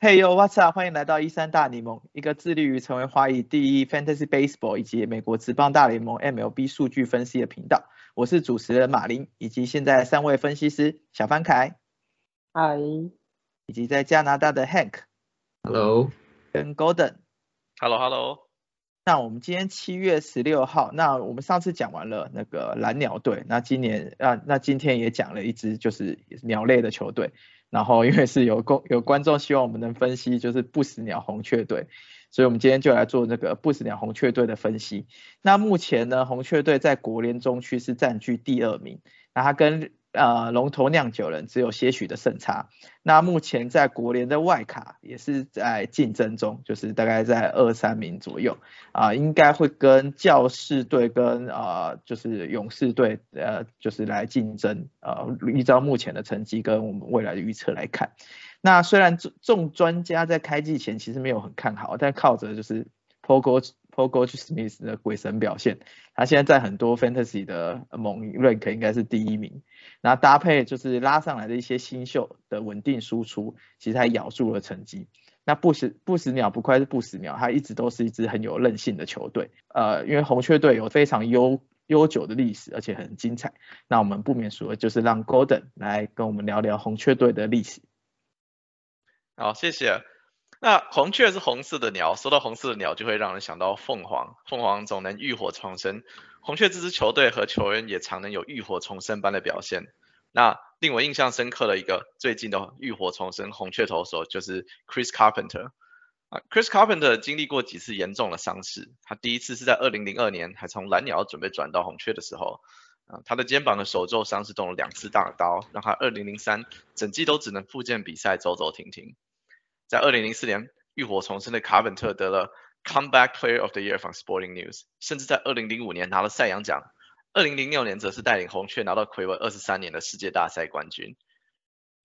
Hey yo，What's up？欢迎来到一三大联盟，一个致力于成为华语第一 Fantasy Baseball 以及美国职棒大联盟 MLB 数据分析的频道。我是主持人马林，以及现在三位分析师小范凯，嗨，以及在加拿大的 Hank，Hello，跟 Golden，Hello Hello。那我们今天七月十六号，那我们上次讲完了那个蓝鸟队，那今年啊，那今天也讲了一支就是鸟类的球队。然后因为是有公 有观众希望我们能分析就是不死鸟红雀队，所以我们今天就来做那个不死鸟红雀队的分析。那目前呢，红雀队在国联中区是占据第二名，那它跟呃，龙头酿酒人只有些许的胜差。那目前在国联的外卡也是在竞争中，就是大概在二三名左右啊，应该会跟教士队跟啊，就是勇士队呃，就是来竞争呃，依照目前的成绩跟我们未来的预测来看，那虽然众专家在开季前其实没有很看好，但靠着就是 Pogo。Pogo Smith 的鬼神表现，他现在在很多 Fantasy 的猛 rank 应该是第一名，然后搭配就是拉上来的一些新秀的稳定输出，其实还咬住了成绩。那不死不死鸟不愧是不死鸟，它一直都是一支很有韧性的球队。呃，因为红雀队有非常悠悠久的历史，而且很精彩。那我们不免说就是让 Golden 来跟我们聊聊红雀队的历史。好，谢谢。那红雀是红色的鸟，说到红色的鸟，就会让人想到凤凰。凤凰总能浴火重生，红雀这支球队和球员也常能有浴火重生般的表现。那令我印象深刻的一个最近的浴火重生红雀投手就是 Chris Carpenter。啊，Chris Carpenter 经历过几次严重的伤势，他第一次是在二零零二年还从蓝鸟准备转到红雀的时候，啊，他的肩膀的手肘伤是动了两次大刀，让他二零零三整季都只能复健比赛走走停停。在二零零四年浴火重生的卡本特得了 Comeback Player of the Year from Sporting News，甚至在二零零五年拿了赛扬奖。二零零六年则是带领红雀拿到魁违二十三年的世界大赛冠军。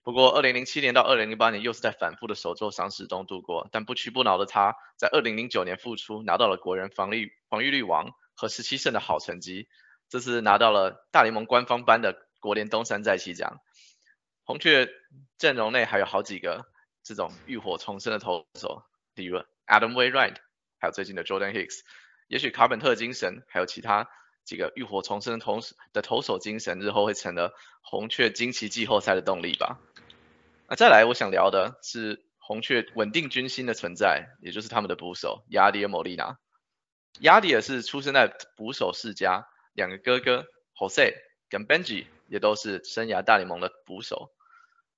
不过二零零七年到二零零八年又是在反复的手肘伤势中度过，但不屈不挠的他在二零零九年复出，拿到了国人防御防御率王和十七胜的好成绩。这次拿到了大联盟官方颁的国联东山再起奖。红雀阵容内还有好几个。这种浴火重生的投手，例如 Adam Wainwright，还有最近的 Jordan Hicks，也许卡本特精神，还有其他几个浴火重生的投的投手精神，日后会成了红雀惊奇季后赛的动力吧。那再来，我想聊的是红雀稳定军心的存在，也就是他们的捕手亚迪尔·莫利纳。亚迪尔是出生在捕手世家，两个哥哥 Jose 跟 Benji 也都是生涯大联盟的捕手。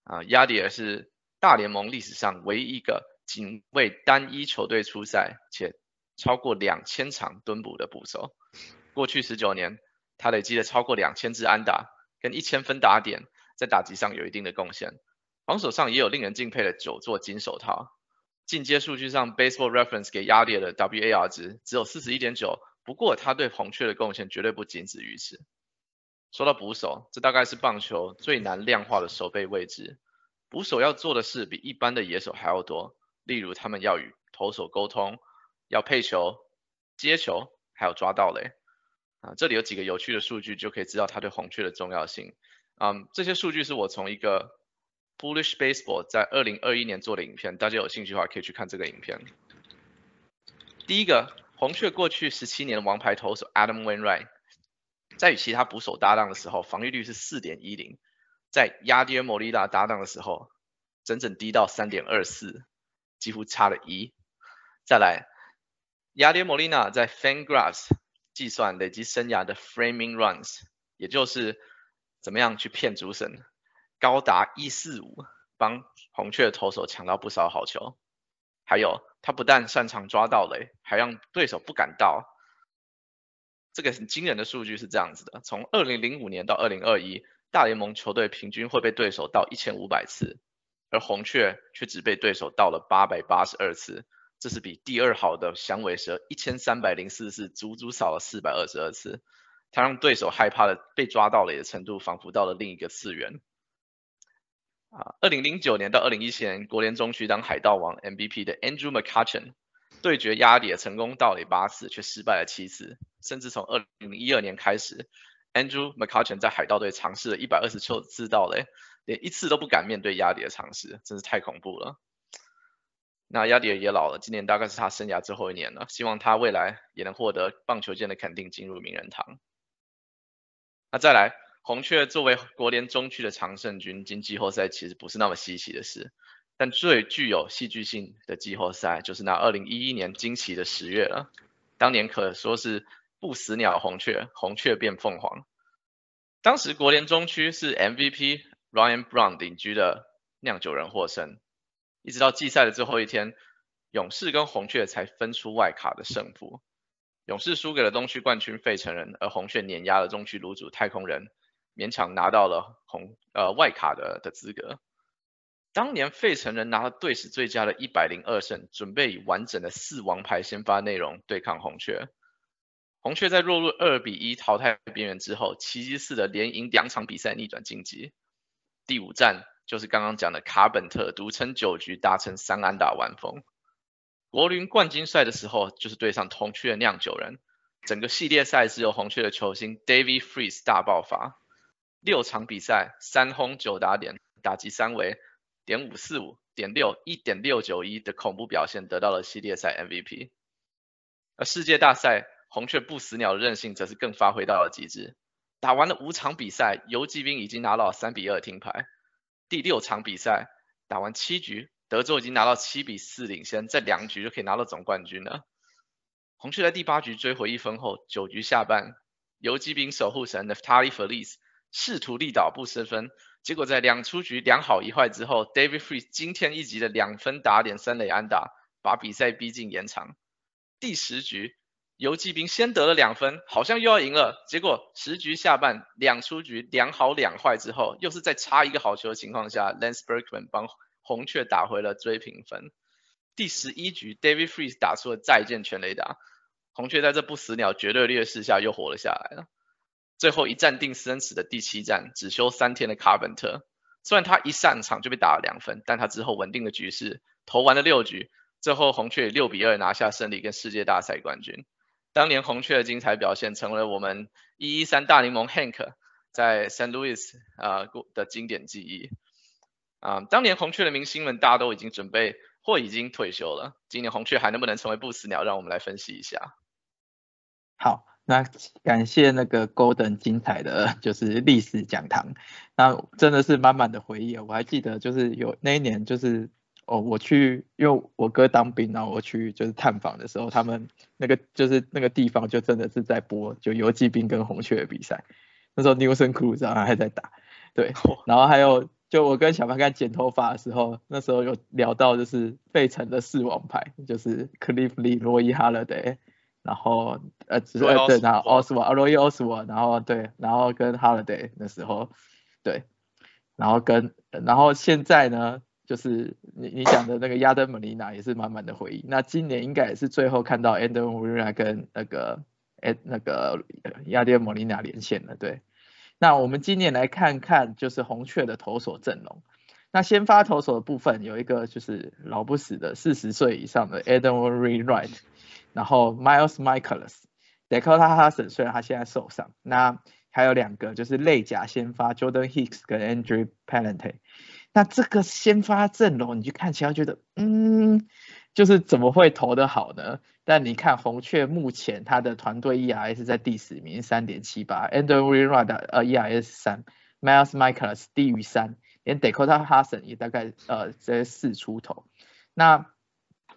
啊，亚迪尔是。大联盟历史上唯一一个仅为单一球队出赛且超过两千场蹲捕的捕手。过去十九年，他累积了超过两千支安打跟一千分打点，在打击上有一定的贡献。防守上也有令人敬佩的九座金手套。进阶数据上，Baseball Reference 给压力的 WAR 值只有四十一点九，不过他对红雀的贡献绝对不仅止于此。说到捕手，这大概是棒球最难量化的守备位置。捕手要做的事比一般的野手还要多，例如他们要与投手沟通，要配球、接球，还有抓到垒。啊，这里有几个有趣的数据，就可以知道他对红雀的重要性。嗯，这些数据是我从一个 Bullish Baseball 在二零二一年做的影片，大家有兴趣的话可以去看这个影片。第一个，红雀过去十七年的王牌投手 Adam Wainwright，在与其他捕手搭档的时候，防御率是四点一零。在亚迪尔·莫利纳搭档的时候，整整低到三点二四，几乎差了一。再来，亚迪尔·莫利娜在 FanGraphs 计算累积生涯的 Framing Runs，也就是怎么样去骗主审，高达一四五，帮红雀投手抢到不少好球。还有，他不但擅长抓到垒，还让对手不敢到。这个很惊人的数据是这样子的：从二零零五年到二零二一。大联盟球队平均会被对手到一千五百次，而红雀却只被对手到了八百八十二次，这是比第二好的响尾蛇一千三百零四次足足少了四百二十二次。他让对手害怕的被抓到了的程度，仿佛到了另一个次元。啊，二零零九年到二零一七年国联中区当海盗王 MVP 的 Andrew McCutchen，对决压也成功盗垒八次，却失败了七次，甚至从二零一二年开始，Andrew McCutchen 在海盗队尝试了一百二十次盗垒，连一次都不敢面对压迪的尝试，真是太恐怖了。那亚迪尔也老了，今年大概是他生涯最后一年了，希望他未来也能获得棒球界的肯定，进入名人堂。那再来，红雀作为国联中区的常胜军，进季后赛其实不是那么稀奇的事。但最具有戏剧性的季后赛，就是那2011年惊奇的十月了。当年可说是不死鸟红雀，红雀变凤凰。当时国联中区是 MVP Ryan Brown 领居的酿酒人获胜。一直到季赛的最后一天，勇士跟红雀才分出外卡的胜负。勇士输给了东区冠军费城人，而红雀碾压了中区卤主太空人，勉强拿到了红呃外卡的的资格。当年费城人拿了队史最佳的一百零二胜，准备以完整的四王牌先发内容对抗红雀。红雀在落入二比一淘汰边缘之后，奇迹似的连赢两场比赛逆转晋级。第五战。就是刚刚讲的卡本特独撑九局达成三安打完封。国联冠军赛的时候，就是对上红雀的酿酒人。整个系列赛只有红雀的球星 David Freeze 大爆发，六场比赛三轰九打点，打击三围点五四五点六一点六九一的恐怖表现，得到了系列赛 MVP。而世界大赛红雀不死鸟的韧性则是更发挥到了极致。打完了五场比赛，游击兵已经拿到三比二停牌。第六场比赛打完七局，德州已经拿到七比四领先，在两局就可以拿到总冠军了。红雀在第八局追回一分后，九局下半，游击兵守护神 Neftali Feliz 试图力倒不失分，结果在两出局两好一坏之后，David Freeze 惊天一集的两分打点三垒安打，把比赛逼近延长。第十局。游击兵先得了两分，好像又要赢了。结果十局下半两出局两好两坏之后，又是在差一个好球的情况下，Lance Berkman 帮红雀打回了追平分。第十一局，David Freeze 打出了再见全垒打，红雀在这不死鸟绝对劣势下又活了下来了。最后一战定生死的第七战，只休三天的卡本特，虽然他一上场就被打了两分，但他之后稳定的局势，投完了六局，最后红雀六比二拿下胜利跟世界大赛冠军。当年红雀的精彩表现，成为了我们一一三大联盟 Hank 在 San Luis 啊的经典记忆。啊，当年红雀的明星们，大家都已经准备或已经退休了。今年红雀还能不能成为不死鸟？让我们来分析一下。好，那感谢那个 Golden 精彩的就是历史讲堂，那真的是满满的回忆。我还记得就是有那一年就是。哦，我去，因为我哥当兵，然后我去就是探访的时候，他们那个就是那个地方就真的是在播就游击兵跟红雀的比赛，那时候 Newson Cruz 还在打，对，然后还有就我跟小白干剪头发的时候，那时候有聊到就是费城的四王牌，就是 Cliff Lee、罗伊哈勒德，然后呃只是对，然后奥斯瓦、罗伊奥斯瓦，然后对，然后跟 Holiday 那时候对，然后跟然后现在呢？就是你你讲的那个亚登·莫里纳也是满满的回忆。那今年应该也是最后看到安德·莫里纳跟那个诶那个亚登·莫里纳连线了。对，那我们今年来看看就是红雀的投手阵容。那先发投手的部分有一个就是老不死的四十岁以上的 Adam Wainwright，然后 Miles Michaelis，Dakota Hudson 虽然他现在受伤，那还有两个就是类甲先发 Jordan Hicks 跟 Andrew Palante。那这个先发阵容，你就看起来觉得，嗯，就是怎么会投得好呢？但你看红雀目前他的团队 ERS 在第十名，三点七八，Andrew r a 呃 ERS 三，Miles Michaelis 低于三，连 Dakota Hudson 也大概呃在四出头。那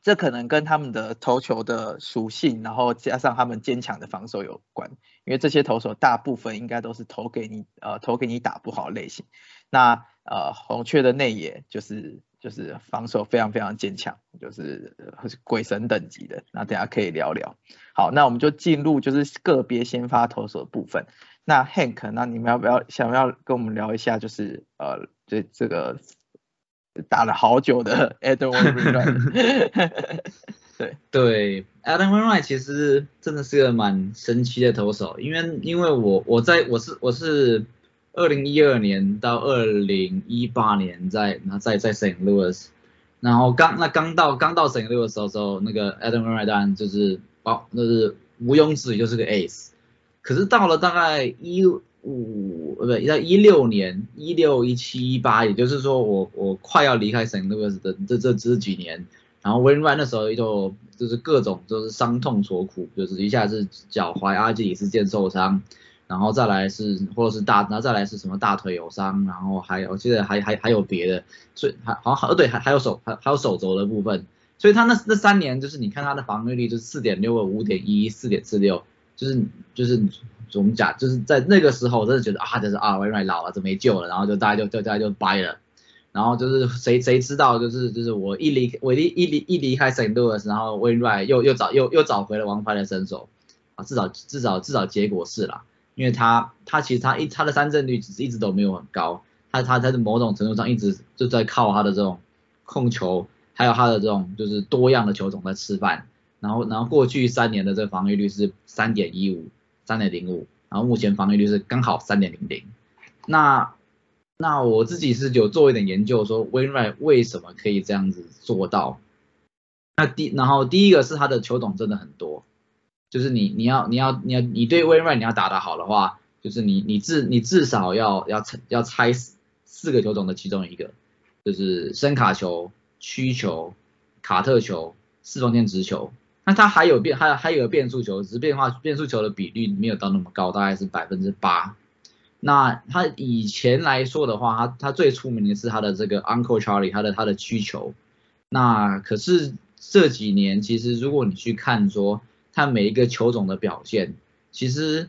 这可能跟他们的投球的属性，然后加上他们坚强的防守有关，因为这些投手大部分应该都是投给你呃投给你打不好类型。那呃，红雀的内野就是就是防守非常非常坚强，就是鬼神等级的。那等下可以聊聊。好，那我们就进入就是个别先发投手的部分。那 Hank，那你们要不要想要跟我们聊一下，就是呃这这个打了好久的 Adam Wainwright？对对，Adam Wainwright 其实真的是个蛮神奇的投手，因为因为我我在我是我是。二零一二年到二零一八年，在那在在 Saint Louis，然后刚那刚到刚到圣六的时候，时候那个 Adam Wainwright 当然就是哦，那是毋庸置疑就是个 ace。可是到了大概一五呃不在一六年一六一七一八，也就是说我我快要离开圣六的这这这几年，然后 Wainwright 那时候就就是各种就是伤痛所苦，就是一下是脚踝阿基里斯腱受伤。然后再来是，或者是大，然后再来是什么大腿有伤，然后还有，我记得还还还有别的，所以还好像，呃对，还还有手，还还有手肘的部分，所以他那那三年就是你看他的防御率就是四点六二、五点一、四点四六，就是就是我们讲就是在那个时候，我真的觉得啊，就是啊，微软老了，就没救了，然后就大家就就大家就掰了，然后就是谁谁知道就是就是我一离我一一离一离开 Saint Louis，然后微软又又找又又找回了王牌的身手啊，至少至少至少结果是啦。因为他他其实他一他的三振率其实一直都没有很高，他他他在某种程度上一直就在靠他的这种控球，还有他的这种就是多样的球种在吃饭，然后然后过去三年的这个防御率是三点一五三点零五，然后目前防御率是刚好三点零零，那那我自己是有做一点研究说 Winry 为什么可以这样子做到，那第然后第一个是他的球种真的很多。就是你你要你要你要你对 w i n r i g h t 你要打得好的话，就是你你至你至少要要猜要猜四四个球种的其中一个，就是声卡球、曲球、卡特球、四中线直球。那它还有变还还有个变速球，只是变化变速球的比率没有到那么高，大概是百分之八。那他以前来说的话，他他最出名的是他的这个 Uncle Charlie，他的他的曲球。那可是这几年其实如果你去看说。看每一个球种的表现，其实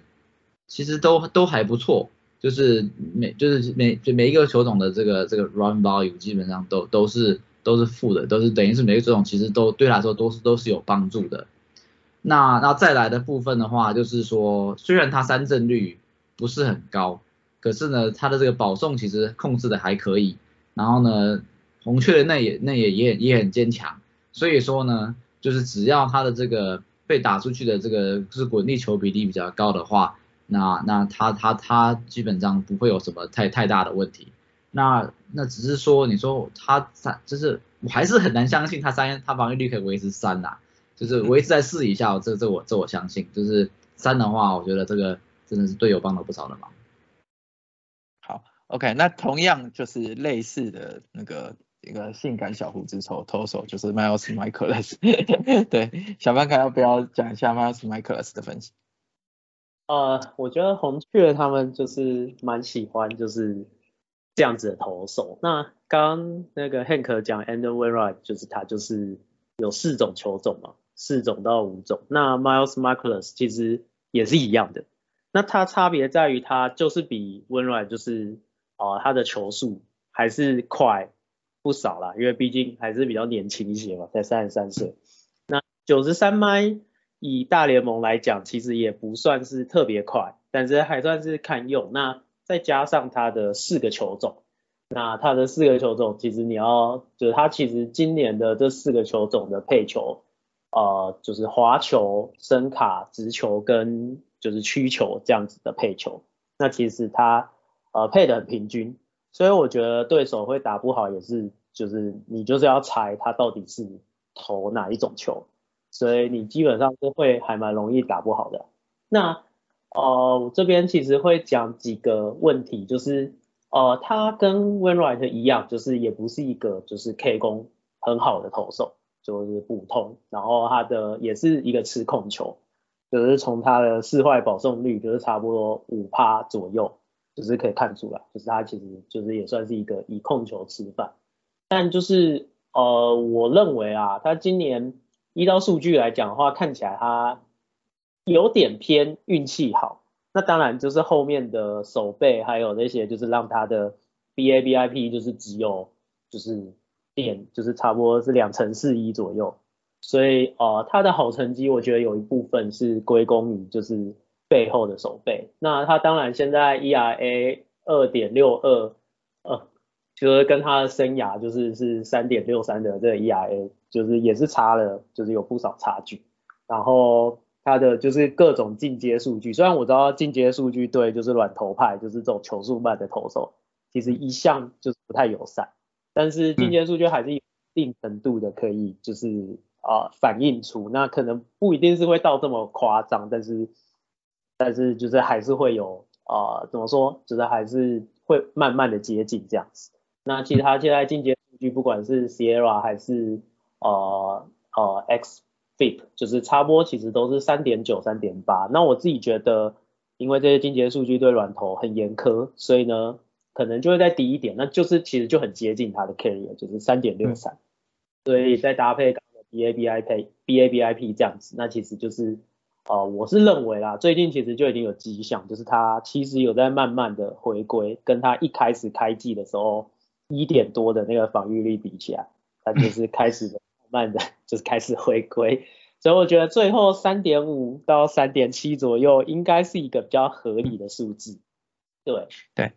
其实都都还不错，就是每就是每就每一个球种的这个这个 run value 基本上都都是都是负的，都是等于是每个球种其实都对他来说都是都是有帮助的。那那再来的部分的话，就是说虽然他三振率不是很高，可是呢他的这个保送其实控制的还可以，然后呢红雀的那也那也也也很坚强，所以说呢就是只要他的这个。被打出去的这个是滚地球比例比较高的话，那那他他他基本上不会有什么太太大的问题。那那只是说你说他三就是我还是很难相信他三他防御率可以维持三呐，就是我一直在试一下，这这我这我相信，就是三的话，我觉得这个真的是队友帮了不少的忙。好，OK，那同样就是类似的那个。一个性感小胡子头投手就是 Miles Michaelis，对，小班看要不要讲一下 Miles Michaelis 的分析？呃，我觉得红雀他们就是蛮喜欢就是这样子的投手。那刚那个 Hank 讲 Andrew Wainwright，就是他就是有四种球种嘛，四种到五种。那 Miles Michaelis 其实也是一样的。那它差别在于它就是比 Wainwright 就是啊，他的球速还是快。不少啦，因为毕竟还是比较年轻一些嘛，才三十三岁。那九十三迈以大联盟来讲，其实也不算是特别快，但是还算是堪用。那再加上他的四个球种，那他的四个球种，其实你要就是他其实今年的这四个球种的配球，呃，就是滑球、声卡、直球跟就是曲球这样子的配球，那其实他呃配的很平均。所以我觉得对手会打不好，也是就是你就是要猜他到底是投哪一种球，所以你基本上是会还蛮容易打不好的。那呃，我这边其实会讲几个问题，就是呃，他跟 Winright 一样，就是也不是一个就是 K 攻很好的投手，就是普通，然后他的也是一个吃控球，就是从他的四坏保送率就是差不多五趴左右。就是可以看出来，就是他其实就是也算是一个以控球吃饭，但就是呃，我认为啊，他今年依照数据来讲的话，看起来他有点偏运气好。那当然就是后面的手背还有那些，就是让他的 BABIP 就是只有就是点就是差不多是两成四一左右，所以呃，他的好成绩我觉得有一部分是归功于就是。背后的手背，那他当然现在 ERA 二点六二，呃，就是跟他的生涯就是是三点六三的这个 ERA，就是也是差了，就是有不少差距。然后他的就是各种进阶数据，虽然我知道进阶数据对就是软头派，就是这种球速慢的投手，其实一向就是不太友善，但是进阶数据还是有定程度的可以就是啊、反映出，那可能不一定是会到这么夸张，但是但是就是还是会有啊、怎么说，就是还是会慢慢的接近这样子。那其他现在进阶数据，不管是 Sierra 还是呃呃 X FIP，就是插播其实都是三点九、三点八。那我自己觉得，因为这些进阶数据对软头很严苛，所以呢，可能就会再低一点，那就是其实就很接近它的 carrier，就是三点六三。所以再搭配刚刚的 BABIP、BABIP 这样子，那其实就是呃，我是认为啦，最近其实就已经有迹象，就是它其实有在慢慢的回归，跟它一开始开季的时候一点多的那个防御率比起来，它就是开始慢慢的就是开始回归，所以我觉得最后三点五到三点七左右应该是一个比较合理的数字。对对，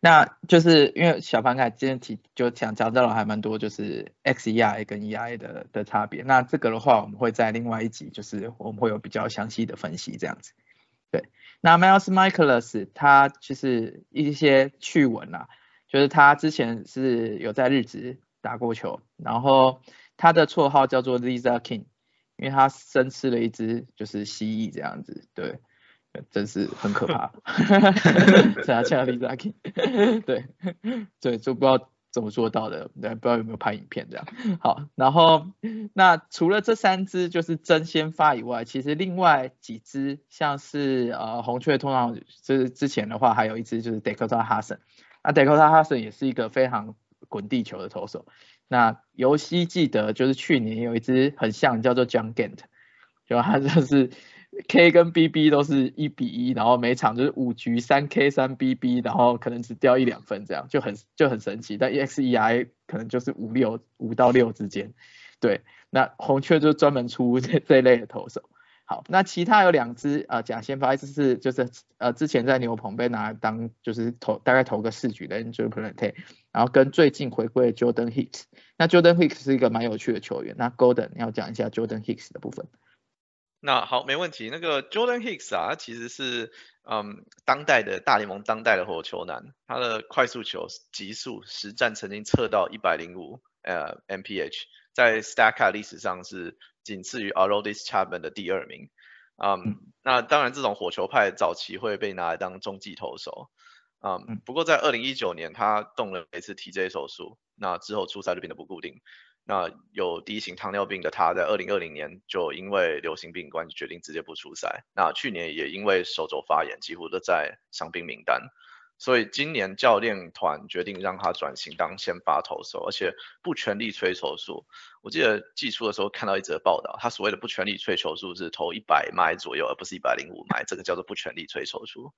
那就是因为小凡凯今天提就讲讲到了还蛮多，就是 XERA 跟 ERA 的的差别。那这个的话，我们会在另外一集，就是我们会有比较详细的分析这样子。对，那 Miles Michaelis 他就是一些趣闻啦，就是他之前是有在日职打过球，然后他的绰号叫做 Lisa King，因为他生吃了一只就是蜥蜴这样子，对。真是很可怕，是啊，像 Lisa King，对 对，就不知道怎么做到的，对，不知道有没有拍影片这样。好，然后那除了这三只就是真先发以外，其实另外几只像是呃红雀，通常就是之前的话还有一只就是 Dakota Hudson，那 Dakota Hudson 也是一个非常滚地球的投手。那尤西记得就是去年有一只很像叫做 John Gant，就他就是。K 跟 BB 都是一比一，然后每场就是五局三 K 三 BB，然后可能只掉一两分这样，就很就很神奇。但 EXEI 可能就是五六五到六之间，对。那红雀就专门出 这这类的投手。好，那其他有两只呃假先发，一只是就是呃之前在牛棚被拿来当就是投大概投个四局的 Andrew Plante，然后跟最近回归的 Jordan Hicks。那 Jordan Hicks 是一个蛮有趣的球员。那 Golden 要讲一下 Jordan Hicks 的部分。那好，没问题。那个 Jordan Hicks 啊，他其实是嗯当代的大联盟当代的火球男，他的快速球极速实战曾经测到一百零五呃 mph，在 Stacks 历史上是仅次于 Aroldis Chapman 的第二名。嗯，那当然这种火球派早期会被拿来当中继投手。嗯，不过在二零一九年他动了一次 TJ 手术，那之后出赛就变得不固定。那有第一型糖尿病的他，在二零二零年就因为流行病关系决定直接不出赛。那去年也因为手肘发炎，几乎都在伤病名单。所以今年教练团决定让他转型当先发投手，而且不全力催球数。我记得季初的时候看到一则报道，他所谓的不全力催球数是投一百迈左右，而不是一百零五迈，这个叫做不全力催球数。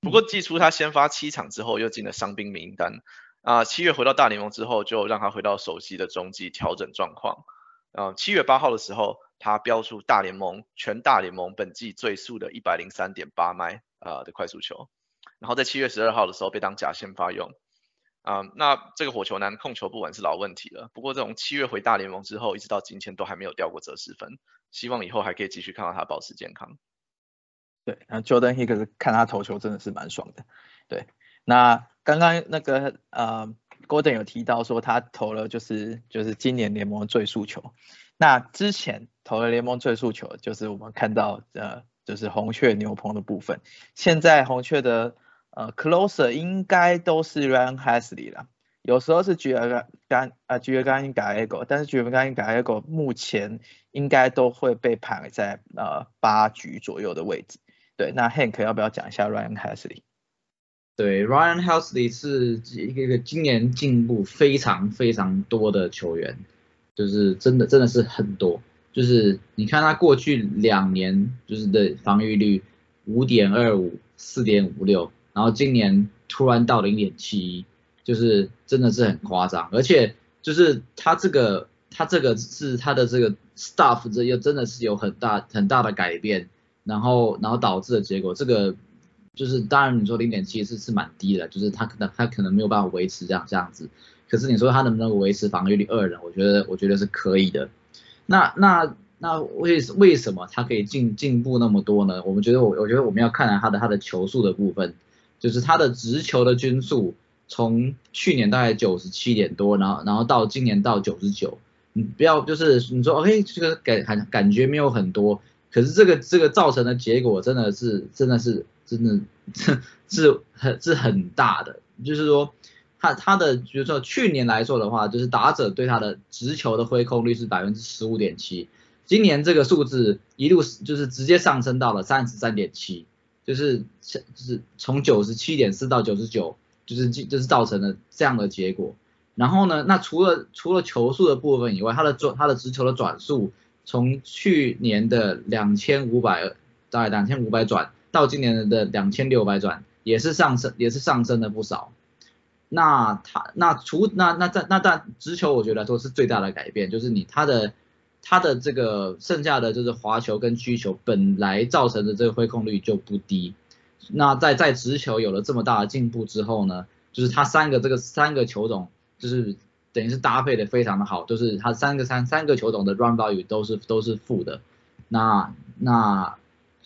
不过季初他先发七场之后，又进了伤兵名单。啊，七月回到大联盟之后，就让他回到熟悉的中继调整状况。啊，七月八号的时候，他标出大联盟全大联盟本季最速的一百零三点八迈啊的快速球。然后在七月十二号的时候被当假先发用。啊，那这个火球男控球不稳是老问题了。不过这种七月回大联盟之后，一直到今天都还没有掉过折十分。希望以后还可以继续看到他保持健康。对，那 Jordan Hicks 看他投球真的是蛮爽的。对。那刚刚那个呃，Gordon 有提到说他投了就是就是今年联盟最速球，那之前投了联盟最速球就是我们看到呃就是红雀牛棚的部分，现在红雀的呃 closer 应该都是 Ryan Hasley 了，有时候是 g i a 干啊 g i a g a n Gallego，但是 g i a g a n Gallego 目前应该都会被排在呃八局左右的位置，对，那 Hank 要不要讲一下 Ryan Hasley？对，Ryan Helsley 是一个一个今年进步非常非常多的球员，就是真的真的是很多，就是你看他过去两年就是的防御率五点二五、四点五六，然后今年突然到零点七一，就是真的是很夸张，而且就是他这个他这个是他的这个 staff 这又真的是有很大很大的改变，然后然后导致的结果这个。就是当然你说零点七是是蛮低的，就是他可能他可能没有办法维持这样这样子，可是你说他能不能维持防御率二人，我觉得我觉得是可以的。那那那为为什么他可以进进步那么多呢？我们觉得我我觉得我们要看看他的他的球速的部分，就是他的直球的均速从去年大概九十七点多，然后然后到今年到九十九，你不要就是你说 OK 这个感感感觉没有很多，可是这个这个造成的结果真的是真的是真的是是很是很大的，就是说他他的比如说去年来说的话，就是打者对他的直球的挥空率是百分之十五点七，今年这个数字一路就是直接上升到了三十三点七，就是就是从九十七点四到九十九。就是就是造成了这样的结果，然后呢，那除了除了球速的部分以外，它的转它的直球的转速从去年的两千五百大概两千五百转到今年的两千六百转，也是上升也是上升了不少。那它那除那那在那但直球我觉得说是最大的改变，就是你它的它的这个剩下的就是滑球跟曲球本来造成的这个挥空率就不低。那在在直球有了这么大的进步之后呢，就是它三个这个三个球种就是等于是搭配的非常的好，就是它三个三三个球种的 run value 都是都是负的，那那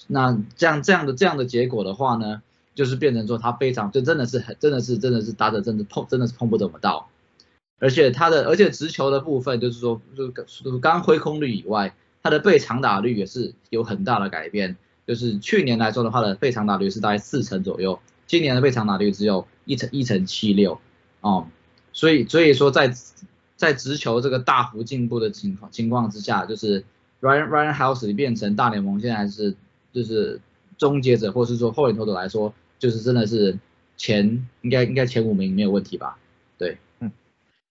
那这样这样的这样的结果的话呢，就是变成说它非常就真的是很真的是真的是打者真的碰真的是碰不怎么到，而且它的而且直球的部分就是说就是刚挥空率以外，它的被长打率也是有很大的改变。就是去年来说的话呢被长打率是大概四成左右，今年的被长打率只有一成一成七六哦，所以所以说在在直球这个大幅进步的情况情况之下，就是 Ryan Ryan House 变成大联盟现在是就是终结者，或是说后援投手来说，就是真的是前应该应该前五名没有问题吧？对，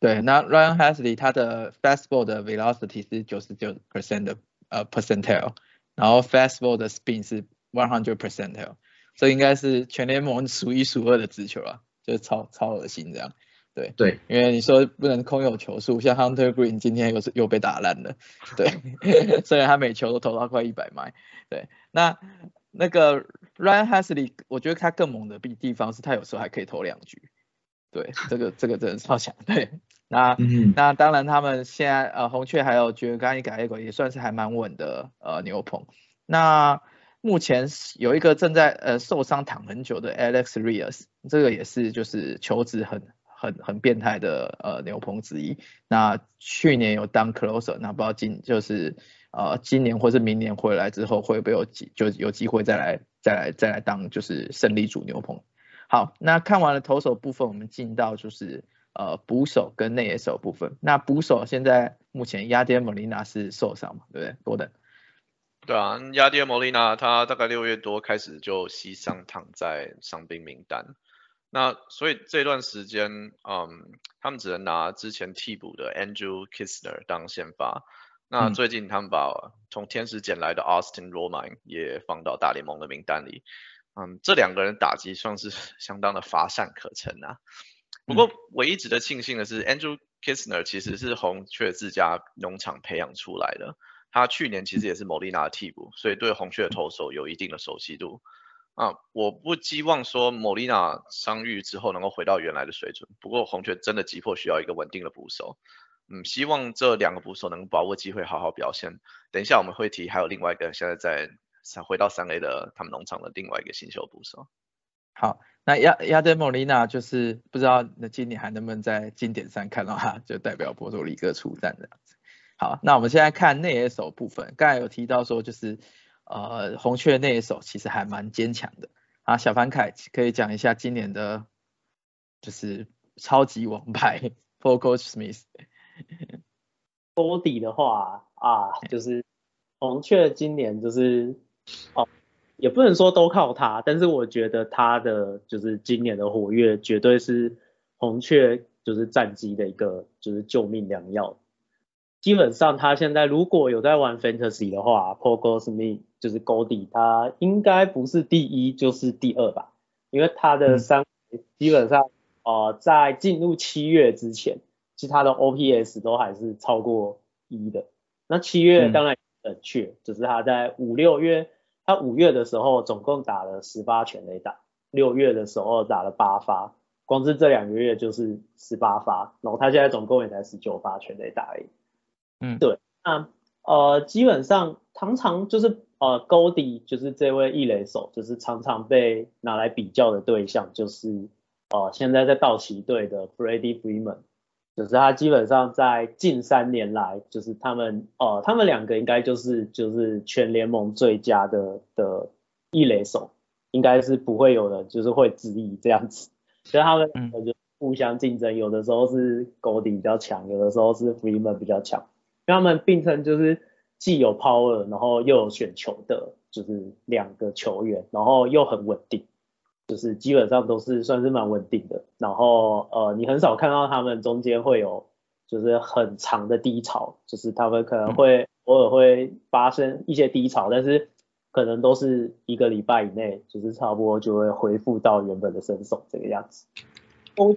对，那 Ryan Hasley 他的 fastball 的 velocity 是九十九 percent 的呃 percentile。然后 fastball 的 spin 是 one hundred percentile，这应该是全联盟数一数二的直球啊，就是超超恶心这样。对对，因为你说不能空有球数，像 Hunter Green 今天又是又被打烂了。对，虽然他每球都投到快一百迈。对，那那个 Ryan Hasley，我觉得他更猛的地地方是他有时候还可以投两局。对，这个这个真的超强。对，那那当然他们现在呃红雀还有觉得刚一改一个也算是还蛮稳的呃牛棚。那目前有一个正在呃受伤躺很久的 Alex Rios，这个也是就是球质很很很变态的呃牛棚之一。那去年有当 closer，那不知道今就是呃今年或是明年回来之后会不会有机就有机会再来再来再来当就是胜利主牛棚。好，那看完了投手部分，我们进到就是呃捕手跟内野手部分。那捕手现在目前亚迪莫利纳是受伤嘛，对不对？多等。对啊，亚迪莫利纳他大概六月多开始就膝伤躺在伤病名单。那所以这段时间，嗯，他们只能拿之前替补的 Andrew Kistner 当先发。那最近他们把从天使捡来的 Austin Romine 也放到大联盟的名单里。嗯，这两个人打击算是相当的乏善可陈啊。不过唯一值得庆幸的是，Andrew Kistner 其实是红雀自家农场培养出来的。他去年其实也是莫利纳的替补，所以对红雀的投手有一定的熟悉度。啊，我不期望说莫利纳伤愈之后能够回到原来的水准。不过红雀真的急迫需要一个稳定的捕手。嗯，希望这两个捕手能把握机会好好表现。等一下我们会提还有另外一个现在在。回到三 A 的他们农场的另外一个新秀捕手。好，那亚亚德莫利纳就是不知道那今年还能不能在经典上看到他，就代表波多黎各出战这样子。好，那我们现在看内野手部分，刚才有提到说就是呃红雀内野手其实还蛮坚强的啊。小凡凯可以讲一下今年的，就是超级王牌 Paul Smith。波底的话啊，就是红雀今年就是。哦，也不能说都靠他，但是我觉得他的就是今年的活跃，绝对是红雀就是战绩的一个就是救命良药。基本上他现在如果有在玩 Fantasy 的话 Goldschmidt 就是 Goldie，他应该不是第一就是第二吧，因为他的三基本上呃在进入七月之前，其他的 OPS 都还是超过一的。那七月当然。冷却，只是他在五六月，他五月的时候总共打了十八拳雷打，六月的时候打了八发，光是这两个月就是十八发，然后他现在总共也才十九发全雷打而已。嗯，对，那呃基本上常常就是呃高迪就是这位异垒手，就是常常被拿来比较的对象，就是呃现在在道奇队的 Freddie Freeman，就是他基本上在近三年来，就是他们呃他们两个应该就是就是全联盟最佳的的一垒手，应该是不会有人就是会质疑这样子，所以他们两个就互相竞争，有的时候是 Goldie 比较强，有的时候是 Freeman 比较强，因为他们并称就是既有 power，然后又有选球的，就是两个球员，然后又很稳定。就是基本上都是算是蛮稳定的，然后呃，你很少看到他们中间会有就是很长的低潮，就是他们可能会偶尔会发生一些低潮，但是可能都是一个礼拜以内，就是差不多就会恢复到原本的身手这个样子。我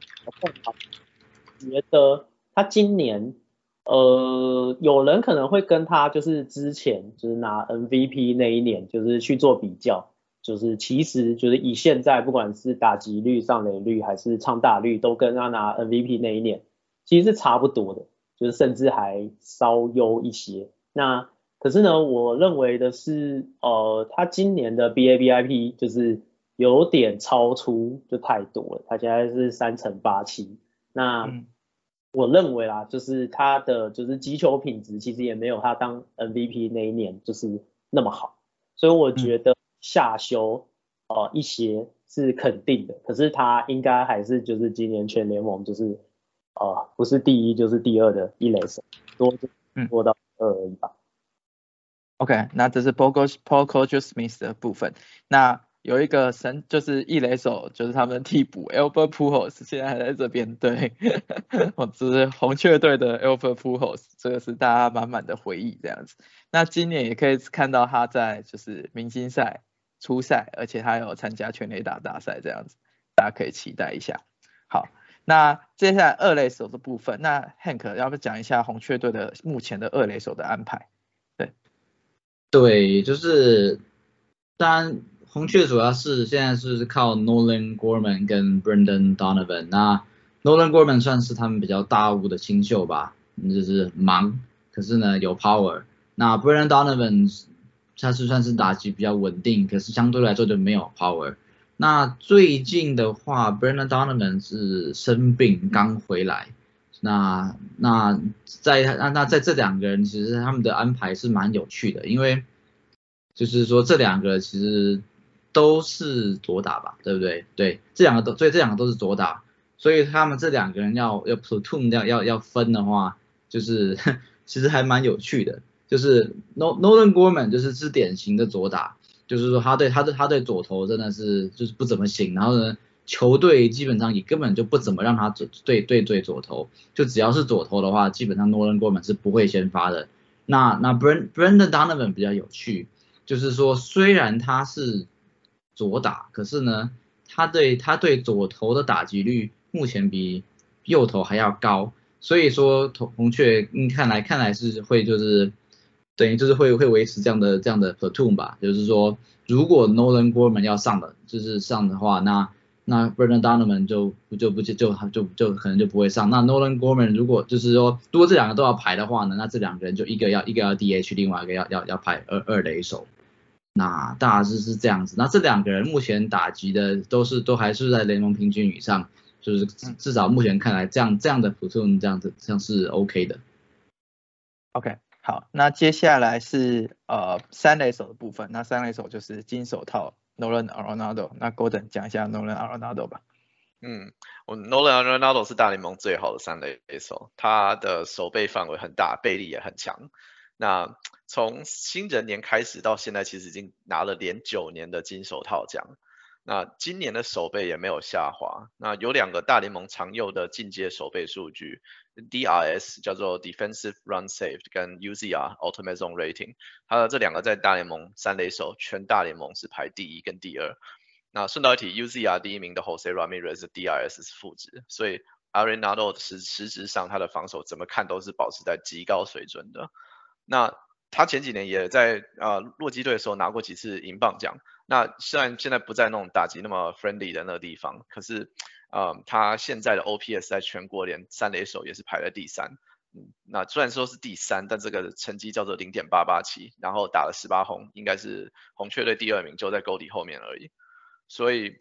觉得他今年呃，有人可能会跟他就是之前就是拿 MVP 那一年就是去做比较。就是其实就是以现在不管是打击率、上垒率还是长打率，都跟他拿 MVP 那一年其实是差不多的，就是甚至还稍优一些。那可是呢，我认为的是，呃，他今年的 BABIP 就是有点超出，就太多了。他现在是三乘八七，那我认为啦，就是他的就是击球品质其实也没有他当 MVP 那一年就是那么好，所以我觉得。下修呃一些是肯定的，可是他应该还是就是今年全联盟就是呃不是第一就是第二的一垒手，多多到二而已吧。OK，那这是 p o k o p o k o Smith 的部分。那有一个神就是一垒手，就是他们替补 Albert Pujols 现在还在这边，对，我只是红雀队的 Albert Pujols，这个是大家满满的回忆这样子。那今年也可以看到他在就是明星赛。初赛，而且他有参加全垒打大赛这样子，大家可以期待一下。好，那接下来二垒手的部分，那 Hank 要不讲一下红雀队的目前的二垒手的安排？对，对，就是当然红雀主要是现在是靠 Nolan Gorman 跟 Brendan Donovan，那 Nolan Gorman 算是他们比较大物的新秀吧，就是忙，可是呢有 power。那 Brendan Donovan。他是算是打击比较稳定，可是相对来说就没有 power。那最近的话，Brandon Donovan 是生病刚回来。那那在那那在这两个人其实他们的安排是蛮有趣的，因为就是说这两个其实都是左打吧，对不对？对，这两个都所以这两个都是左打，所以他们这两个人要要 platoon 要要要分的话，就是 其实还蛮有趣的。就是 Nolan Gorman 就是是典型的左打，就是说他对他对他对左投真的是就是不怎么行，然后呢球队基本上也根本就不怎么让他左对对对左投，就只要是左投的话，基本上 Nolan Gorman 是不会先发的。那那 Brand Brandon Donovan 比较有趣，就是说虽然他是左打，可是呢他对他对左投的打击率目前比右投还要高，所以说红雀嗯看来看来是会就是。等于就是会会维持这样的这样的 platoon 吧，就是说如果 Nolan Gorman 要上的，就是上的话，那那 Brendan Donovan 就就不就就就就可能就不会上。那 Nolan Gorman 如果就是说如果这两个都要排的话呢，那这两个人就一个要一个要 DH，另外一个要要要排二二垒手。那大致是这样子。那这两个人目前打击的都是都还是在联盟平均以上，就是至少目前看来这样这样的 platoon 这样子像是 OK 的。OK。好，那接下来是呃三垒手的部分。那三垒手就是金手套 Nolan Arenado。那 Golden 讲一下 Nolan Arenado 吧。嗯，我 Nolan Arenado 是大联盟最好的三垒手，他的手背范围很大，背力也很强。那从新人年开始到现在，其实已经拿了连九年的金手套奖。那今年的守备也没有下滑。那有两个大联盟常用的进阶守备数据，DRS 叫做 Defensive Run Saved，跟 UZR Ultimate Zone Rating，它的这两个在大联盟三垒手全大联盟是排第一跟第二。那顺道一提，UZR 第一名的 Jose Ramirez 的 DRS 是负值，所以 Arenado 实实质上他的防守怎么看都是保持在极高水准的。那他前几年也在呃洛基队的时候拿过几次银棒奖。那虽然现在不在那种打击那么 friendly 的那个地方，可是嗯他现在的 OPS 在全国连三垒手也是排在第三。嗯，那虽然说是第三，但这个成绩叫做零点八八七，然后打了十八轰，应该是红雀队第二名，就在沟底后面而已。所以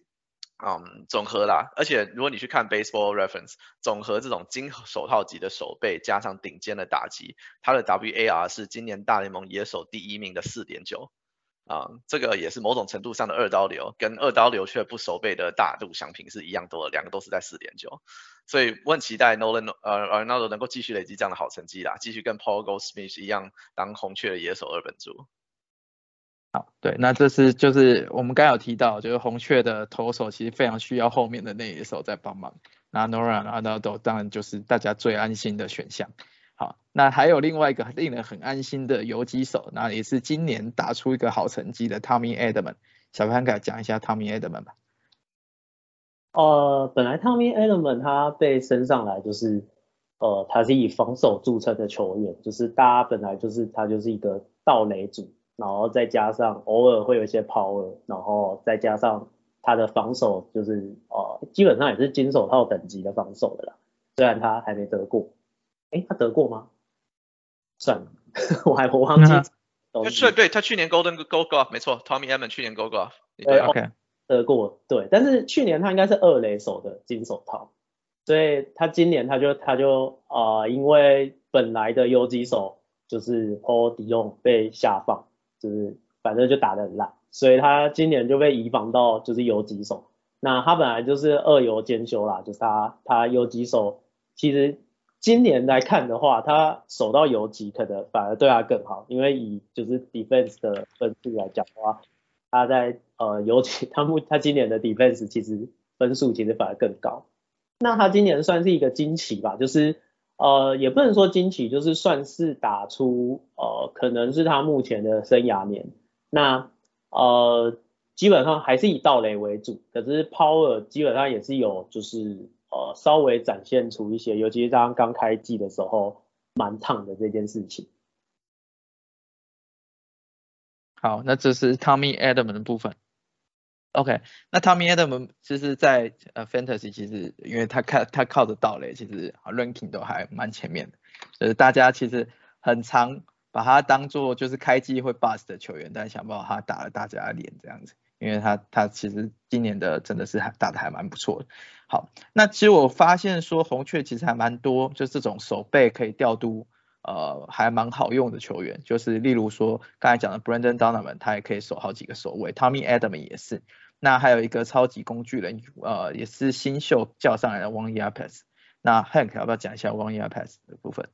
嗯，总和啦，而且如果你去看 Baseball Reference，总和这种金手套级的手背加上顶尖的打击，它的 WAR 是今年大联盟野手第一名的四点九，啊，这个也是某种程度上的二刀流，跟二刀流却不守备的大度相平是一样多的，两个都是在四点九，所以我很期待 Nolan 呃 Ronaldo 能够继续累积这样的好成绩啦，继续跟 Paul Goldsmith 一样当红雀的野手二本柱。好，对，那这是就是我们刚有提到，就是红雀的投手其实非常需要后面的那一手在帮忙。那 Nolan Ronaldo 当然就是大家最安心的选项。那还有另外一个令人很安心的游击手，那也是今年打出一个好成绩的 Tommy Edman。小潘给讲一下 Tommy Edman 吧。呃，本来 Tommy Edman 他被升上来就是，呃，他是以防守著称的球员，就是大家本来就是他就是一个盗垒组。然后再加上偶尔会有一些 power，然后再加上他的防守就是呃基本上也是金手套等级的防守的啦。虽然他还没得过，哎，他得过吗？算了，我还我忘记。对对，他去年 Golden Gold Glove 没错，Tommy Edman 去年 Gold Glove。对，OK，得过对，但是去年他应该是二垒手的金手套，所以他今年他就他就呃因为本来的游击手就是 Paul Dion 被下放。就是反正就打得很烂，所以他今年就被移防到就是游击手。那他本来就是二游兼修啦，就是他他游击手，其实今年来看的话，他守到游击可能反而对他更好，因为以就是 defense 的分数来讲的话，他在呃游击他目他今年的 defense 其实分数其实反而更高。那他今年算是一个惊奇吧，就是。呃，也不能说惊奇，就是算是打出呃，可能是他目前的生涯年。那呃，基本上还是以盗垒为主，可是 Power 基本上也是有，就是呃，稍微展现出一些，尤其是当刚开季的时候，蛮烫的这件事情。好，那这是 Tommy Adam 的部分。OK，那 Tommy Adam 其实，在呃 Fantasy 其实，因为他靠他靠着盗垒，其实 Ranking 都还蛮前面的，就是大家其实很常把他当做就是开机会 Bust 的球员，但想不到他打了大家的脸这样子，因为他他其实今年的真的是还打的还蛮不错的。好，那其实我发现说红雀其实还蛮多，就这种手背可以调度，呃，还蛮好用的球员，就是例如说刚才讲的 Brandon Donovan，他也可以守好几个守卫，Tommy Adam 也是。那还有一个超级工具人，呃，也是新秀叫上来的 One Year Pass。那 Hank 要不要讲一下 One Year Pass 的部分？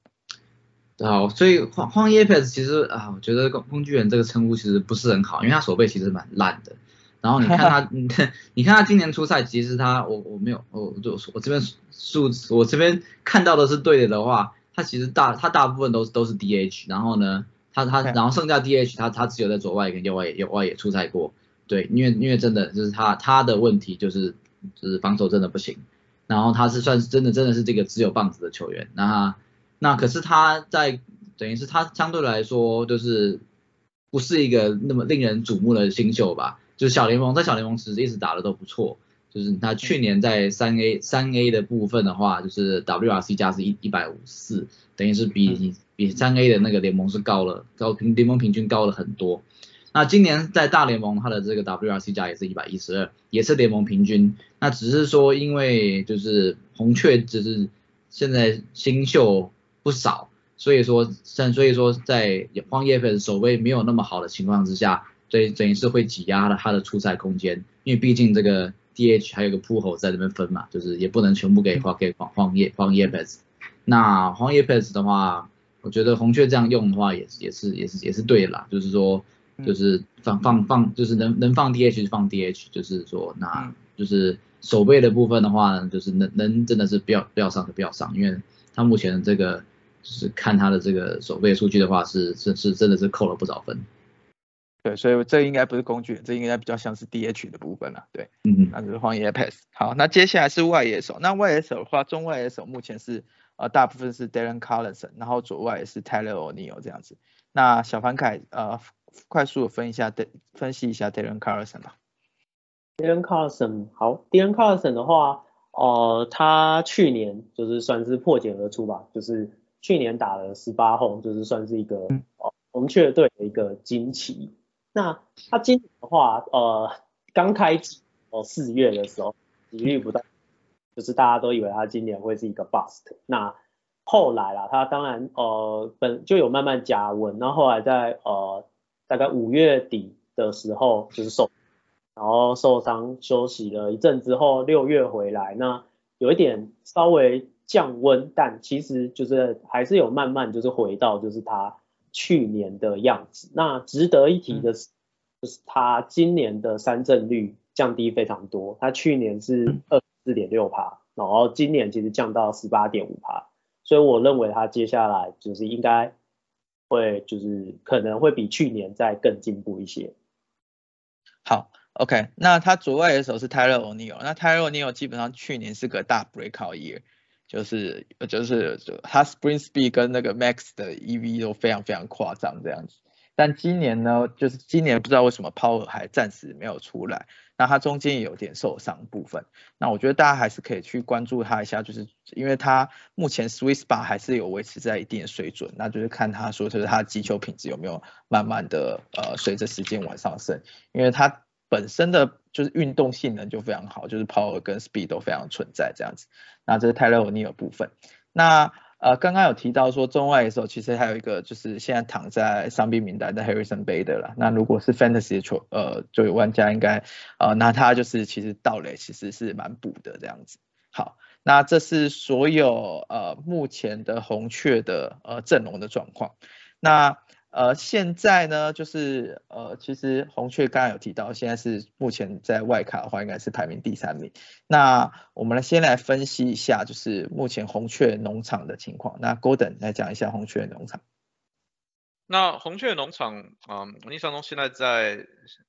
好，所以荒荒野 pass 其实啊，我觉得工工具人这个称呼其实不是很好，因为他手背其实蛮烂的。然后你看他，你看你看他今年出赛，其实他我我没有，我就我这边数我这边看到的是对的的话，他其实大他大部分都是都是 DH，然后呢，他他然后剩下 DH 他他只有在左外跟右外右外也出赛过。对，因为因为真的就是他他的问题就是就是防守真的不行，然后他是算是真的真的是这个只有棒子的球员，那那可是他在等于是他相对来说就是不是一个那么令人瞩目的新秀吧，就是小联盟在小联盟其实一直打的都不错，就是他去年在三 A 三 A 的部分的话，就是 WRC 加是一一百五四，等于是比比三 A 的那个联盟是高了高平联盟平均高了很多。那今年在大联盟，他的这个 WRC 加也是一百一十二，也是联盟平均。那只是说，因为就是红雀就是现在新秀不少，所以说，但所以说在荒野粉守卫没有那么好的情况之下，所以等于是会挤压了他的出赛空间。因为毕竟这个 DH 还有个铺后在这边分嘛，就是也不能全部给花给放荒野荒野粉。那荒野粉的话，我觉得红雀这样用的话，也也是也是也是对的啦，就是说。就是放放放，就是能能放 DH 就放 DH，就是说，那就是守备的部分的话呢，就是能能真的是不要不要上就不要上，因为他目前这个就是看他的这个守备数据的话，是是是真的是扣了不少分。对，所以这应该不是工具，这应该比较像是 DH 的部分了。对，嗯，那就是荒野 pass。好，那接下来是外野手，那外野手的话，中外野手目前是呃大部分是 Darren Collison，然后左外也是 Tyler O'Neill 这样子。那小凡凯呃。快速分一下，分析一下 Dylan Carlson 吧。Dylan Carlson 好，Dylan Carlson 的话，呃，他去年就是算是破茧而出吧，就是去年打了十八轰，就是算是一个哦红队的一个惊奇。那他今年的话，呃，刚开机哦四月的时候，几率不大，就是大家都以为他今年会是一个 bust。那后来啦，他当然呃本就有慢慢加温，那后来在呃大概五月底的时候就是受，然后受伤休息了一阵之后，六月回来，那有一点稍微降温，但其实就是还是有慢慢就是回到就是他去年的样子。那值得一提的是，就是他今年的三振率降低非常多，他去年是二四点六趴，然后今年其实降到十八点五趴。所以我认为他接下来就是应该会就是可能会比去年再更进步一些。好，OK，那他左外的时候是 Tyler O'Neill，那 Tyler O'Neill 基本上去年是个大 breakout year，就是就是他 Spring Speed 跟那个 Max 的 EV 都非常非常夸张这样子。但今年呢，就是今年不知道为什么 Power 还暂时没有出来，那他中间也有点受伤部分。那我觉得大家还是可以去关注他一下，就是因为他目前 Swiss Bar 还是有维持在一定的水准，那就是看他说就是他击球品质有没有慢慢的呃随着时间往上升，因为他本身的就是运动性能就非常好，就是 Power 跟 Speed 都非常存在这样子。那这是泰勒·尼尔部分。那呃，刚刚有提到说中外的时候，其实还有一个就是现在躺在伤病名单的 Harrison Bader 了。那如果是 Fantasy 球呃就有玩家应该呃拿他就是其实盗垒其实是蛮补的这样子。好，那这是所有呃目前的红雀的呃阵容的状况。那呃，现在呢，就是呃，其实红雀刚刚有提到，现在是目前在外卡的话，应该是排名第三名。那我们来先来分析一下，就是目前红雀农场的情况。那 Golden 来讲一下红雀农场。那红雀农场，嗯，我印象中现在在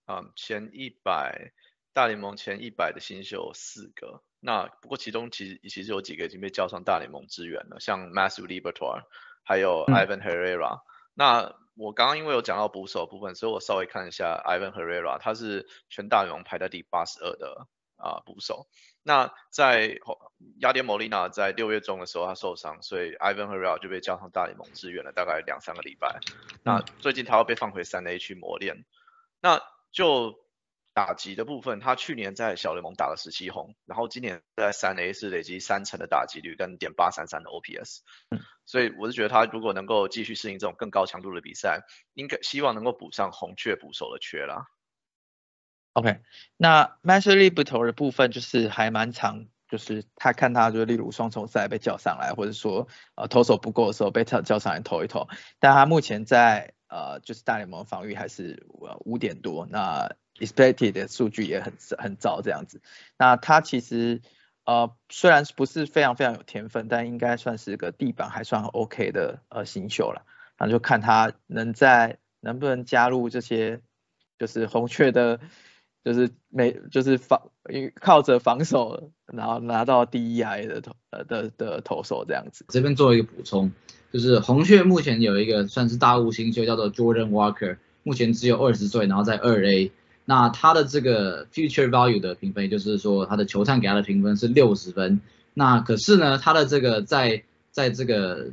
嗯前一百大联盟前一百的新秀四个。那不过其中其实其实有几个已经被叫上大联盟支援了，像 Matthew Libertor，还有 Ivan Herrera。那我刚刚因为有讲到捕手部分，所以我稍微看一下 Ivan Herrera，他是全大联盟排在第八十二的啊捕手。那在亚典莫利娜在六月中的时候他受伤，所以 Ivan Herrera 就被叫上大联盟支援了大概两三个礼拜。那最近他要被放回三 A 去磨练。那就打击的部分，他去年在小联盟打了十七轰，然后今年在三 A 是累积三成的打击率跟点八三三的 OPS。所以我是觉得他如果能够继续适应这种更高强度的比赛，应该希望能够补上红雀捕手的缺啦。OK，那 m a s t e r l i b e t o 的部分就是还蛮长，就是他看他就例如双重赛被叫上来，或者说呃投手不够的时候被叫叫上来投一投，但他目前在呃就是大联盟防御还是五点多，那 expected 的数据也很很糟这样子，那他其实。呃，虽然是不是非常非常有天分，但应该算是个地板还算 OK 的呃新秀了。那就看他能在能不能加入这些，就是红雀的，就是每就是防靠着防守，然后拿到第一 I 的投呃的的投手这样子。这边做一个补充，就是红雀目前有一个算是大物新秀，叫做 Jordan Walker，目前只有二十岁，然后在二 A。那他的这个 future value 的评分，就是说他的球探给他的评分是六十分。那可是呢，他的这个在在这个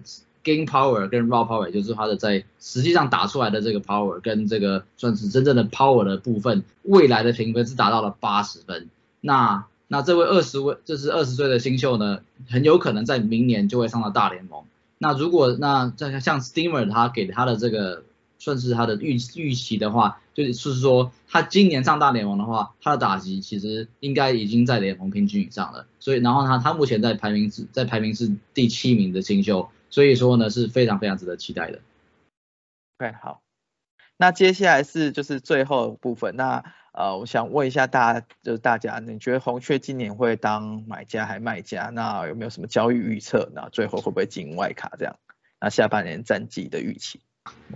game power 跟 raw power，就是他的在实际上打出来的这个 power 跟这个算是真正的 power 的部分，未来的评分是达到了八十分。那那这位二十位，这是二十岁的新秀呢，很有可能在明年就会上到大联盟。那如果那像像 Steamer 他给他的这个算是他的预预期的话。就是说，他今年上大联盟的话，他的打击其实应该已经在联盟平均以上了。所以，然后他他目前在排名是在排名是第七名的新秀，所以说呢是非常非常值得期待的。OK，好，那接下来是就是最后部分。那呃，我想问一下大家，就是大家，你觉得红雀今年会当买家还卖家？那有没有什么交易预测？那最后会不会进外卡这样？那下半年战绩的预期？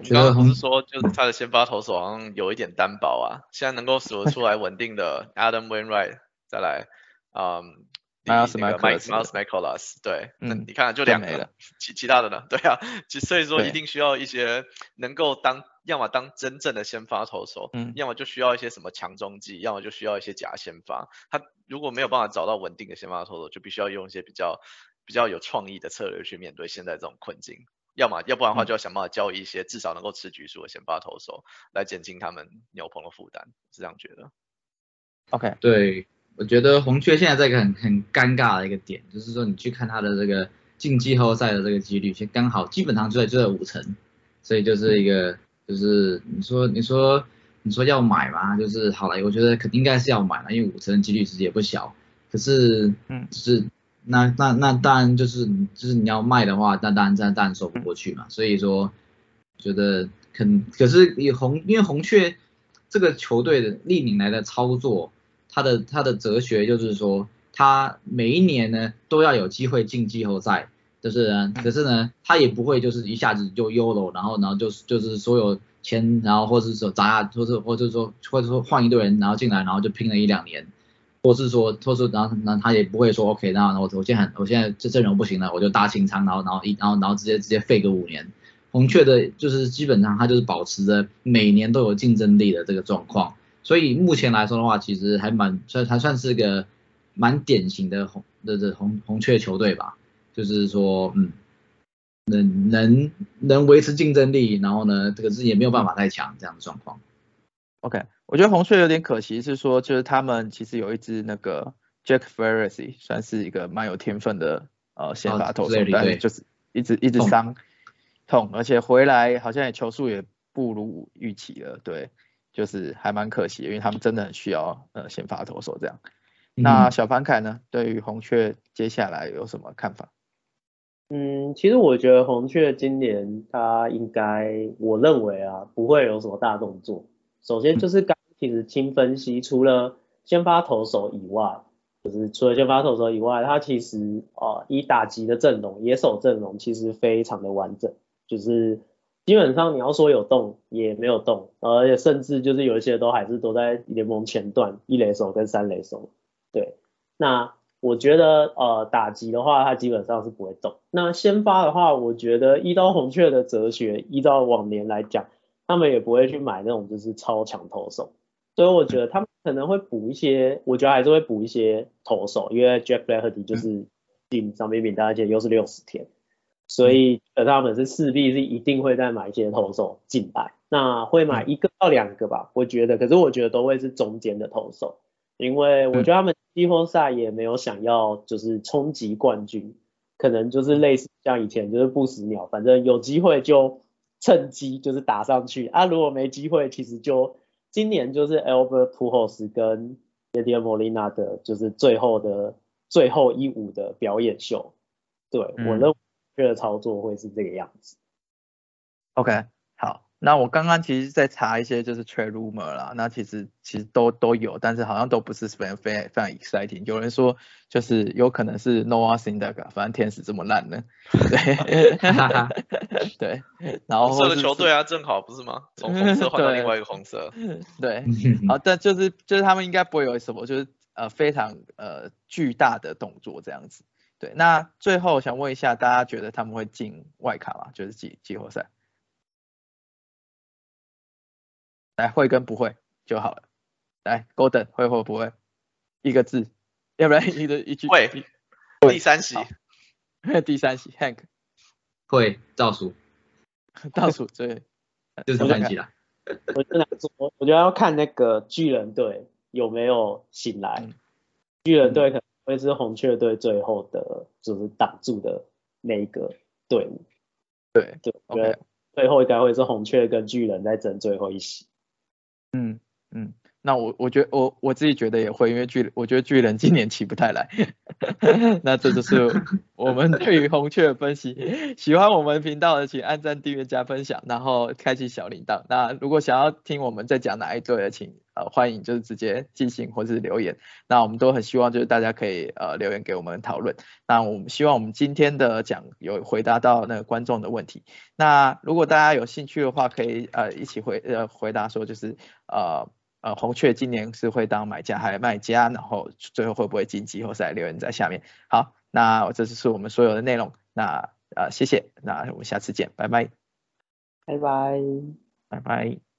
刚刚不是说，就是他的先发投手好像有一点单薄啊。现在能够数得出来稳定的 Adam Wainwright，再来，嗯，Miles Michaelas，对，嗯，你看就两个，其其他的呢？对啊，所以说一定需要一些能够当，要么当真正的先发投手，嗯，要么就需要一些什么强中继，要么就需要一些假先发。他如果没有办法找到稳定的先发投手，就必须要用一些比较比较有创意的策略去面对现在这种困境。要么要不然的话，就要想办法交易一些至少能够吃局数的先发投手，来减轻他们牛棚的负担，是这样觉得。OK，对，我觉得红雀现在在一个很很尴尬的一个点，就是说你去看他的这个进季后赛的这个几率，其实刚好基本上就在就在五成，所以就是一个就是你说你说你说要买嘛，就是好了，我觉得肯定应该是要买了，因为五成的几率其实也不小，可是嗯。就是那那那当然就是就是你要卖的话，那当然这当然说不过去嘛，所以说觉得肯可是以红因为红雀这个球队的历年来的操作。他的他的哲学就是说，他每一年呢都要有机会进季后赛，就是，可是呢，他也不会就是一下子就 YOLO，然后然后就是就是所有钱，然后或者是说砸下，或者或者说或者说换一队人然后进来，然后就拼了一两年，或是说或是然后那他也不会说 OK，那我我现在我现在这阵容不行了，我就搭清仓，然后然后一然后然后直接直接废个五年。红雀的就是基本上他就是保持着每年都有竞争力的这个状况。所以目前来说的话，其实还蛮算还算是个蛮典型的红的这红红雀球队吧，就是说，嗯，能能能维持竞争力，然后呢，这个是也没有办法太强这样的状况。OK，我觉得红雀有点可惜，是说就是他们其实有一支那个 Jack Ferris，算是一个蛮有天分的呃先发投手，但就是一直一直痛伤痛，而且回来好像也球速也不如预期了，对，就是还蛮可惜，因为他们真的很需要呃先发投手这样。那嗯小凡凯呢，对于红雀接下来有什么看法？嗯，其实我觉得红雀今年他应该，我认为啊，不会有什么大动作。首先就是刚其实听分析，除了先发投手以外，就是除了先发投手以外，他其实、呃以打击的阵容、野手阵容其实非常的完整，就是基本上你要说有动也没有动，而且甚至就是有一些都还是都在联盟前段，一垒手跟三垒手。对，那我觉得呃打击的话，它基本上是不会动。那先发的话，我觉得一刀红雀的哲学，依照往年来讲，他们也不会去买那种就是超强投手，所以我觉得他们可能会补一些，我觉得还是会补一些投手，因为 Jack Flaherty 就是进伤病名单，而且又是六十天，所以呃他们是势必是一定会再买一些投手进来，那会买一个到两个吧，我觉得，可是我觉得都会是中间的投手。因为我觉得他们季后赛也没有想要就是冲击冠军，可能就是类似像以前就是不死鸟，反正有机会就趁机就是打上去。啊，如果没机会，其实就今年就是 Albert Pujols 跟 y a d i e Molina 的就是最后的最后一舞的表演秀，对、嗯。我认为的操作会是这个样子。OK，好，那我刚刚其实在查一些就是 trade rumor 啦，那其实其实都都有，但是好像都不是非常非常非常 exciting。有人说就是有可能是 Noah Syndergaard，反正天使这么烂呢，对 对，然后红色的球队啊，正好不是吗？从红色换到对另外一个红色。对，好，但就是就是他们应该不会有什么就是呃非常呃巨大的动作这样子。对，那最后想问一下，大家觉得他们会进外卡吗？就是季季后赛？来，会跟不会就好了。来，Golden 会或不会？一个字，要不然一个一句。会第三席第三席，Hank 会 倒数，倒数对就是第三席啦。我就想说，我觉得要看那个巨人队有没有醒来。嗯巨人队可能会是红雀队最后的，就是挡住的那一个队伍。对对，我觉得最后应该会是红雀跟巨人在争最后一席。嗯嗯，那我我觉得我我自己觉得也会，因为巨我觉得巨人今年起不太来，那这就是我们对于红雀的分析。喜欢我们频道的，请按赞、订阅、加分享，然后开启小铃铛。那如果想要听我们在讲哪一队的，请呃欢迎就是直接寄信或是留言。那我们都很希望就是大家可以呃留言给我们讨论。那我们希望我们今天的讲有回答到那个观众的问题。那如果大家有兴趣的话，可以呃一起回呃回答说就是呃呃红雀今年是会当买家还是卖家，然后最后会不会晋级后赛？留言在下面。好，那这就是我们所有的内容。那呃谢谢，那我们下次见，拜拜，拜拜。拜拜。